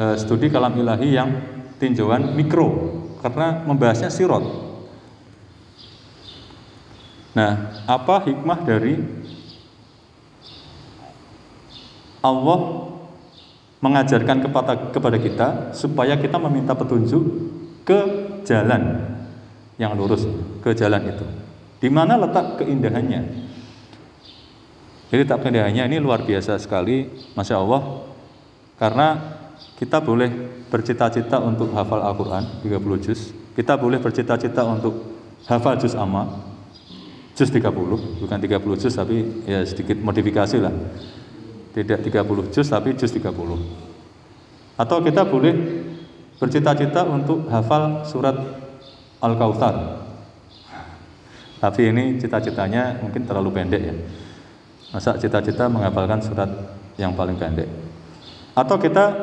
uh, studi kalam ilahi yang tinjauan mikro karena membahasnya sirot. Nah, apa hikmah dari Allah mengajarkan kepada kepada kita supaya kita meminta petunjuk ke jalan yang lurus, ke jalan itu. Di mana letak keindahannya? Jadi tak keindahannya ini luar biasa sekali, masya Allah, karena kita boleh bercita-cita untuk hafal Al-Quran 30 juz, kita boleh bercita-cita untuk hafal juz amma, juz 30, bukan 30 juz tapi ya sedikit modifikasi lah tidak 30 juz tapi juz 30 atau kita boleh bercita-cita untuk hafal surat Al-Kautsar. Tapi ini cita-citanya mungkin terlalu pendek ya. Masa cita-cita menghafalkan surat yang paling pendek? Atau kita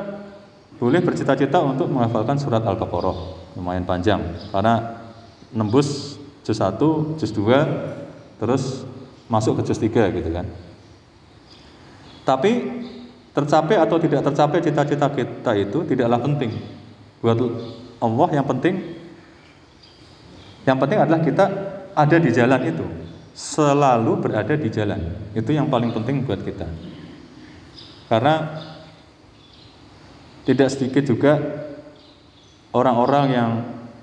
boleh bercita-cita untuk menghafalkan surat Al-Baqarah. Lumayan panjang karena nembus juz 1, juz 2 terus masuk ke juz 3 gitu kan tapi tercapai atau tidak tercapai cita-cita kita itu tidaklah penting. Buat Allah yang penting yang penting adalah kita ada di jalan itu. Selalu berada di jalan. Itu yang paling penting buat kita. Karena tidak sedikit juga orang-orang yang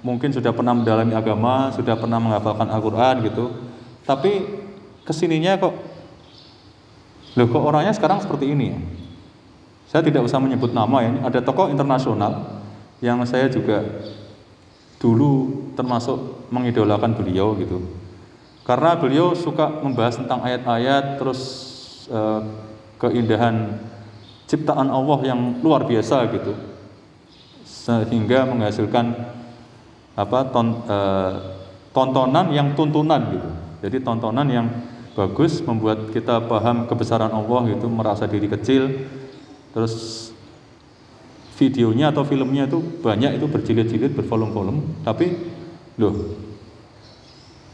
mungkin sudah pernah mendalami agama, sudah pernah menghafalkan Al-Quran gitu, tapi ke sininya kok Loh kok orangnya sekarang seperti ini ya? Saya tidak usah menyebut nama ya. Ada tokoh internasional yang saya juga dulu termasuk mengidolakan beliau gitu. Karena beliau suka membahas tentang ayat-ayat terus eh, keindahan ciptaan Allah yang luar biasa gitu. Sehingga menghasilkan apa ton, eh, tontonan yang tuntunan gitu. Jadi tontonan yang bagus membuat kita paham kebesaran Allah itu merasa diri kecil. Terus videonya atau filmnya itu banyak itu berjilid-jilid bervolum-volum tapi loh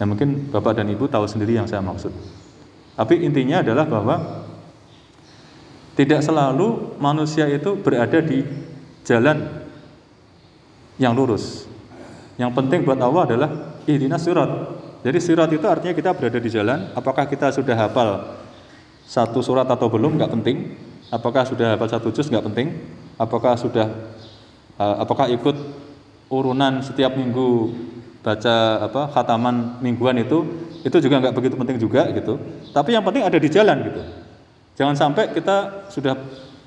ya mungkin Bapak dan Ibu tahu sendiri yang saya maksud. Tapi intinya adalah bahwa tidak selalu manusia itu berada di jalan yang lurus. Yang penting buat Allah adalah ihdinas surat jadi sirat itu artinya kita berada di jalan. Apakah kita sudah hafal satu surat atau belum? Nggak penting. Apakah sudah hafal satu juz? Nggak penting. Apakah sudah uh, apakah ikut urunan setiap minggu baca apa khataman mingguan itu itu juga nggak begitu penting juga gitu. Tapi yang penting ada di jalan gitu. Jangan sampai kita sudah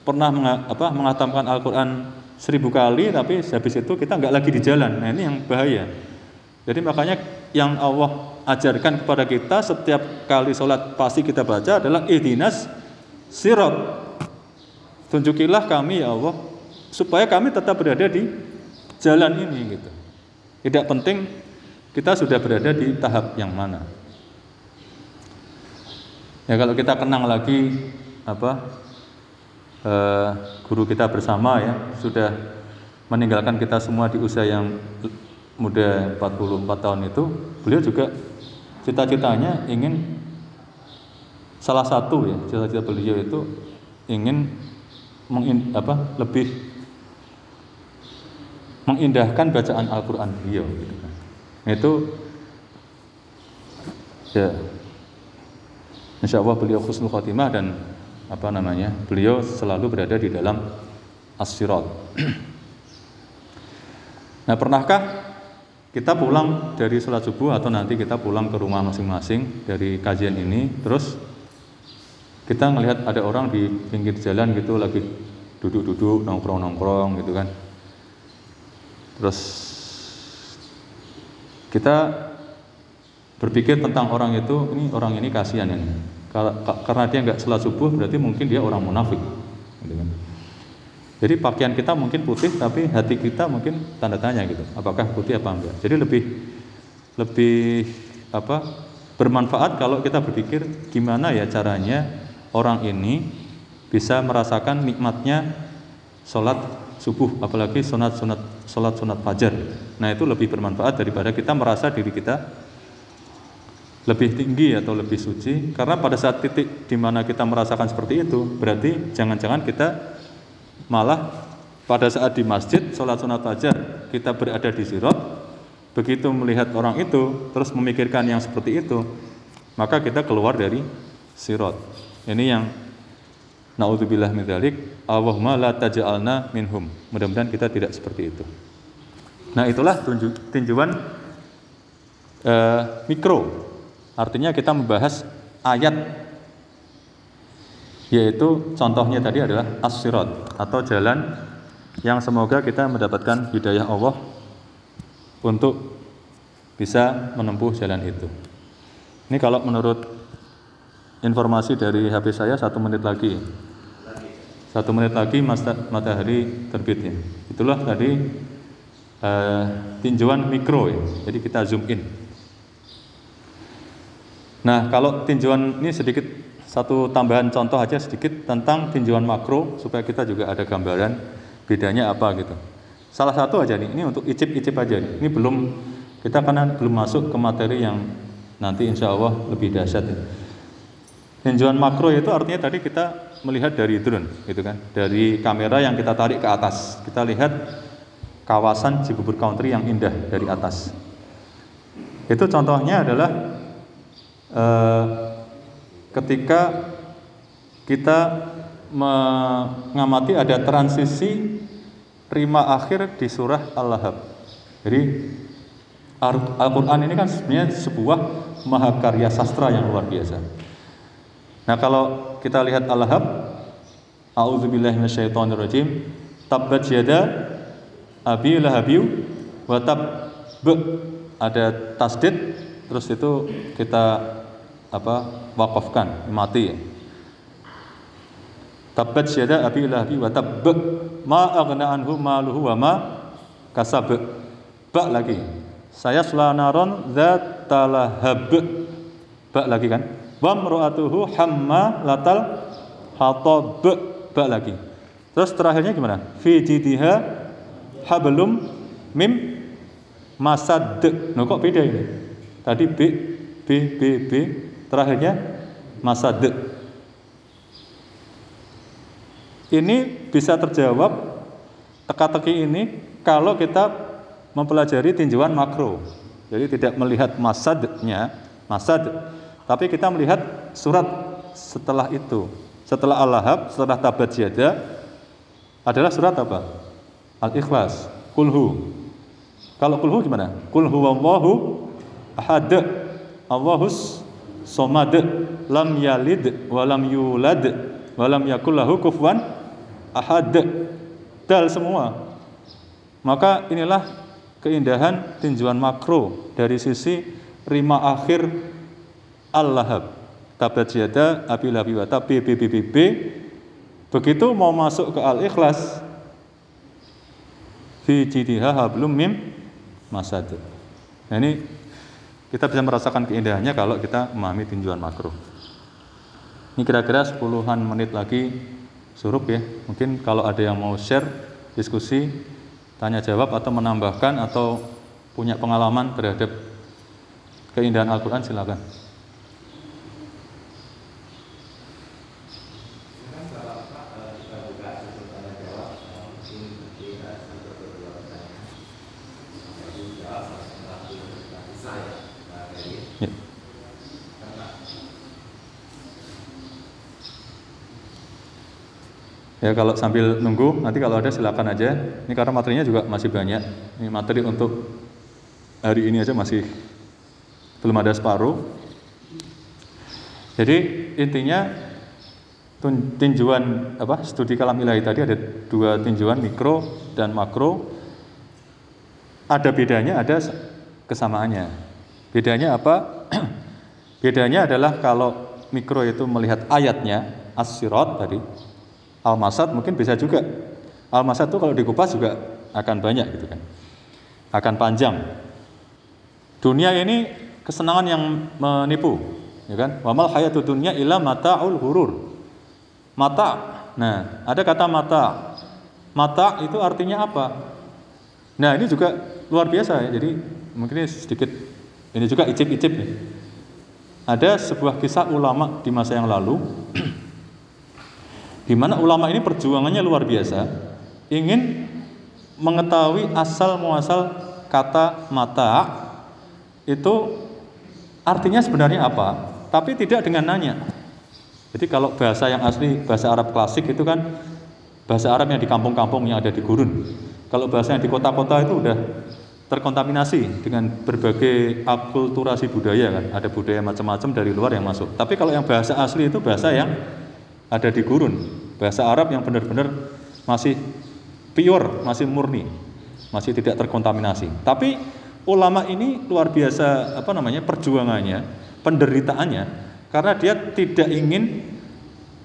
pernah meng, apa, menghatamkan Al-Quran seribu kali tapi habis itu kita nggak lagi di jalan. Nah ini yang bahaya. Jadi makanya yang Allah ajarkan kepada kita setiap kali sholat pasti kita baca adalah ihdinas sirat. Tunjukilah kami ya Allah supaya kami tetap berada di jalan ini gitu. Tidak penting kita sudah berada di tahap yang mana. Ya kalau kita kenang lagi apa eh, guru kita bersama ya sudah meninggalkan kita semua di usia yang muda 44 tahun itu beliau juga cita-citanya ingin salah satu ya cita-cita beliau itu ingin mengin, apa lebih mengindahkan bacaan Al-Qur'an beliau gitu kan. Itu ya Insya Allah beliau khusnul khotimah dan apa namanya beliau selalu berada di dalam as nah pernahkah kita pulang dari sholat subuh atau nanti kita pulang ke rumah masing-masing dari kajian ini terus kita ngelihat ada orang di pinggir jalan gitu lagi duduk-duduk nongkrong-nongkrong gitu kan. Terus kita berpikir tentang orang itu ini orang ini kasihan ini. Karena dia nggak sholat subuh berarti mungkin dia orang munafik. Gitu kan. Jadi pakaian kita mungkin putih tapi hati kita mungkin tanda tanya gitu. Apakah putih apa enggak? Jadi lebih lebih apa? bermanfaat kalau kita berpikir gimana ya caranya orang ini bisa merasakan nikmatnya sholat subuh apalagi sunat sunat sholat sunat fajar nah itu lebih bermanfaat daripada kita merasa diri kita lebih tinggi atau lebih suci karena pada saat titik di mana kita merasakan seperti itu berarti jangan-jangan kita malah pada saat di masjid sholat sunat fajar kita berada di sirot. Begitu melihat orang itu terus memikirkan yang seperti itu maka kita keluar dari sirot. Ini yang naudzubillah min dzalik Allahumma la taj'alna minhum. Mudah-mudahan kita tidak seperti itu. Nah itulah tinjauan uh, mikro. Artinya kita membahas ayat yaitu contohnya tadi adalah as atau jalan yang semoga kita mendapatkan hidayah Allah untuk bisa menempuh jalan itu. Ini kalau menurut informasi dari HP saya satu menit lagi. Satu menit lagi matahari terbit ya. Itulah tadi uh, tinjauan mikro ya. Jadi kita zoom in. Nah, kalau tinjauan ini sedikit satu tambahan contoh aja sedikit tentang tinjauan makro supaya kita juga ada gambaran bedanya apa gitu. Salah satu aja nih, ini untuk icip-icip aja nih. Ini belum kita karena belum masuk ke materi yang nanti insya Allah lebih dahsyat. Ya. Tinjauan makro itu artinya tadi kita melihat dari drone, gitu kan, dari kamera yang kita tarik ke atas. Kita lihat kawasan Cibubur Country yang indah dari atas. Itu contohnya adalah eh, ketika kita mengamati ada transisi prima akhir di surah Al-Lahab. Jadi Al-Quran ini kan sebenarnya sebuah mahakarya sastra yang luar biasa. Nah kalau kita lihat Al-Lahab, A'udzubillahiminasyaitonirrajim, Tabbat yada abi lahabiu wa tab ada tasdid terus itu kita apa wakafkan mati Tabbat syada abi lahabi wa tabb ma aghna anhu maluhu wa ma kasab. Ba lagi. Saya selanaron zatalahab. Ba lagi kan? Wa mra'atuhu hamma latal hatab. Ba lagi. Terus terakhirnya gimana? Fi jidiha hablum mim masad. Nah, kok beda ini? Tadi B, B, B, B, terakhirnya masad. Ini bisa terjawab teka-teki ini kalau kita mempelajari tinjauan makro. Jadi tidak melihat masadnya, masad, tapi kita melihat surat setelah itu. Setelah Al-Lahab, setelah Tabat Jada adalah surat apa? Al-Ikhlas, Kulhu. Kalau kulhu gimana? Kulhu wallahu ahad Allahus somad lam yalid walam yulad walam yakul lahu kufuwan ahad. Dal semua. Maka inilah keindahan tinjauan makro dari sisi rima akhir al-lahab. Tabat yada abi labi wata b b b b b begitu mau masuk ke al-ikhlas fi jidiha hablum mim masad. Nah ini kita bisa merasakan keindahannya kalau kita memahami tinjauan makro. Ini kira-kira sepuluhan menit lagi surup ya. Mungkin kalau ada yang mau share, diskusi, tanya jawab atau menambahkan atau punya pengalaman terhadap keindahan Al-Quran silakan. Ya kalau sambil nunggu nanti kalau ada silakan aja. Ini karena materinya juga masih banyak. Ini materi untuk hari ini aja masih belum ada separuh. Jadi intinya tinjauan apa studi kalam ilahi tadi ada dua tinjauan mikro dan makro. Ada bedanya, ada kesamaannya. Bedanya apa? bedanya adalah kalau mikro itu melihat ayatnya as tadi Al-Masad mungkin bisa juga. Al-Masad itu kalau dikupas juga akan banyak gitu kan. Akan panjang. Dunia ini kesenangan yang menipu, ya kan? Wa mal hayatud dunya illa mata'ul hurur. Mata. Nah, ada kata mata. Mata itu artinya apa? Nah, ini juga luar biasa ya. Jadi mungkin sedikit ini juga icip-icip nih. ada sebuah kisah ulama di masa yang lalu di mana ulama ini perjuangannya luar biasa ingin mengetahui asal muasal kata mata itu artinya sebenarnya apa tapi tidak dengan nanya jadi kalau bahasa yang asli bahasa Arab klasik itu kan bahasa Arab yang di kampung-kampung yang ada di gurun kalau bahasa yang di kota-kota itu udah terkontaminasi dengan berbagai akulturasi budaya kan. Ada budaya macam-macam dari luar yang masuk. Tapi kalau yang bahasa asli itu bahasa yang ada di gurun, bahasa Arab yang benar-benar masih pure, masih murni, masih tidak terkontaminasi. Tapi ulama ini luar biasa apa namanya perjuangannya, penderitaannya karena dia tidak ingin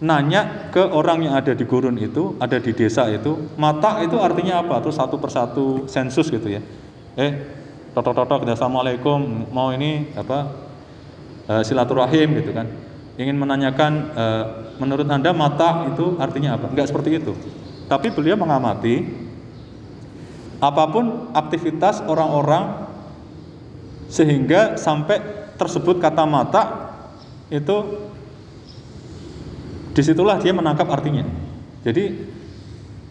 nanya ke orang yang ada di gurun itu, ada di desa itu, mata itu artinya apa? Terus satu persatu sensus gitu ya eh totok totok assalamualaikum mau ini apa e, silaturahim gitu kan ingin menanyakan e, menurut anda mata itu artinya apa? Enggak seperti itu. Tapi beliau mengamati apa pun aktivitas orang-orang sehingga sampai tersebut kata mata itu di situlah dia menangkap artinya. Jadi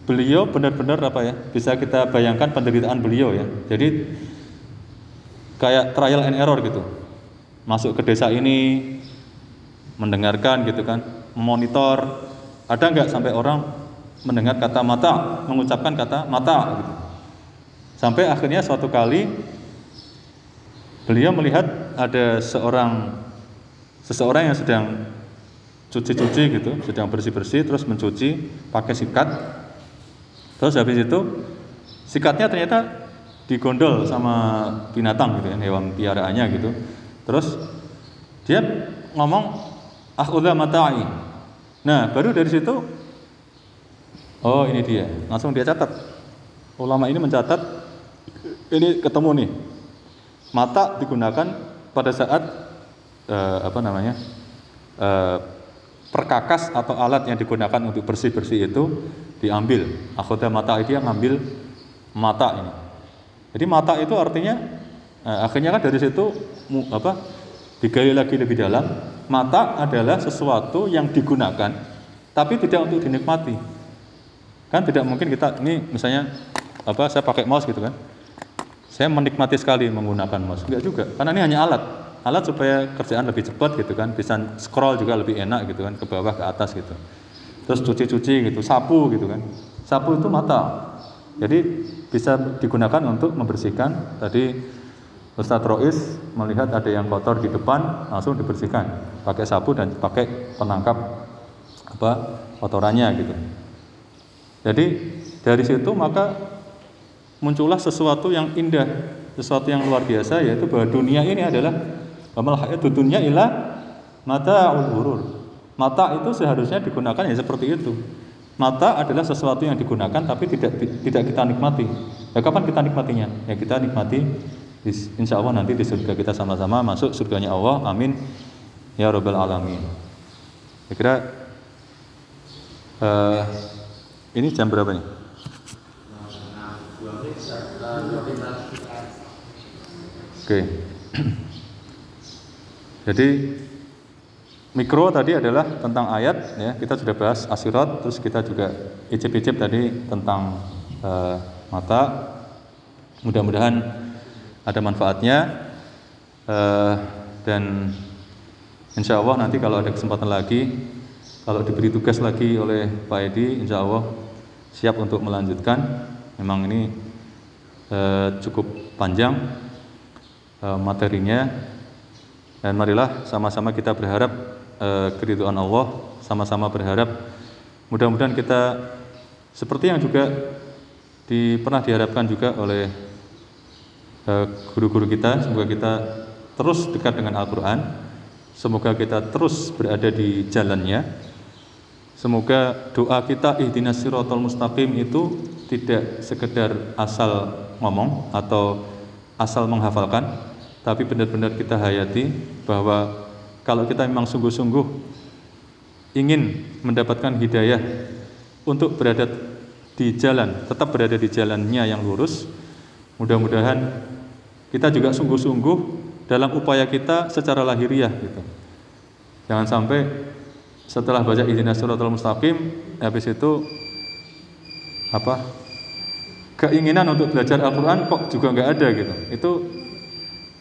beliau benar-benar apa ya bisa kita bayangkan penderitaan beliau ya. Jadi kayak trial and error gitu. Masuk ke desa ini mendengarkan gitu kan monitor ada nggak sampai orang mendengar kata mata mengucapkan kata mata gitu. Sampai akhirnya suatu kali beliau melihat ada seorang seseorang yang sedang cuci-cuci gitu sedang bersih-bersih terus mencuci pakai sikat. Terus habis itu sikatnya ternyata digondol sama binatang gitu ya, hewan piaraannya gitu. Terus dia ngomong udah matai. Nah, baru dari situ oh ini dia. Langsung dia catat. Ulama ini mencatat ini ketemu nih. Mata digunakan pada saat uh, apa namanya? Uh, perkakas atau alat yang digunakan untuk bersih-bersih itu diambil. Akhoda mata itu yang ngambil mata ini. Jadi mata itu artinya eh, akhirnya kan dari situ apa digali lagi lebih dalam. Mata adalah sesuatu yang digunakan tapi tidak untuk dinikmati. Kan tidak mungkin kita ini misalnya apa saya pakai mouse gitu kan. Saya menikmati sekali menggunakan mouse. Enggak juga, karena ini hanya alat alat supaya kerjaan lebih cepat gitu kan bisa scroll juga lebih enak gitu kan ke bawah ke atas gitu terus cuci-cuci gitu sapu gitu kan sapu itu mata jadi bisa digunakan untuk membersihkan tadi Ustadz Rois melihat ada yang kotor di depan langsung dibersihkan pakai sapu dan pakai penangkap apa kotorannya gitu jadi dari situ maka muncullah sesuatu yang indah sesuatu yang luar biasa yaitu bahwa dunia ini adalah Wamal hayatu dunya ila mata ghurur. Mata itu seharusnya digunakan ya seperti itu. Mata adalah sesuatu yang digunakan tapi tidak tidak kita nikmati. Ya kapan kita nikmatinya? Ya kita nikmati insya Allah nanti di surga kita sama-sama masuk surganya Allah. Amin. Ya Rabbal Alamin. Saya kira uh, ini jam berapa nih? Oke. Okay. Jadi mikro tadi adalah tentang ayat ya kita sudah bahas asirat terus kita juga icip-icip tadi tentang uh, mata mudah-mudahan ada manfaatnya. Uh, dan insya Allah nanti kalau ada kesempatan lagi kalau diberi tugas lagi oleh Pak Edi insya Allah siap untuk melanjutkan. Memang ini uh, cukup panjang uh, materinya. Dan marilah sama-sama kita berharap eh, keriduan Allah, sama-sama berharap mudah-mudahan kita seperti yang juga di, pernah diharapkan juga oleh eh, guru-guru eh, kita, semoga kita terus dekat dengan Al-Quran, semoga kita terus berada di jalannya, semoga doa kita ihdinas siratal mustaqim itu tidak sekedar asal ngomong atau asal menghafalkan, tapi benar-benar kita hayati bahwa kalau kita memang sungguh-sungguh ingin mendapatkan hidayah untuk berada di jalan, tetap berada di jalannya yang lurus, mudah-mudahan kita juga sungguh-sungguh dalam upaya kita secara lahiriah gitu. Jangan sampai setelah baca ihdinas siratal mustaqim habis itu apa? keinginan untuk belajar Al-Qur'an kok juga nggak ada gitu. Itu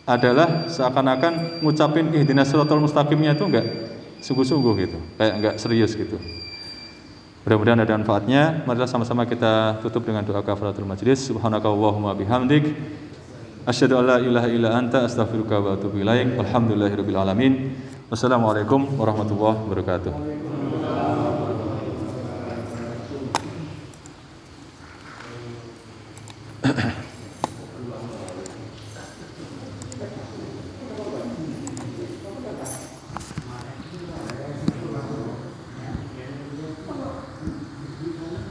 adalah seakan-akan ngucapin ihdinas siratal mustaqimnya itu nggak sungguh-sungguh gitu, kayak nggak serius gitu. Mudah-mudahan ada manfaatnya. Marilah sama-sama kita tutup dengan doa kafaratul majlis. Subhanakallahumma bihamdik asyhadu an la ilaha illa anta astaghfiruka wa atubu ilaik. Alhamdulillahirabbil alamin. Wassalamualaikum warahmatullahi wabarakatuh.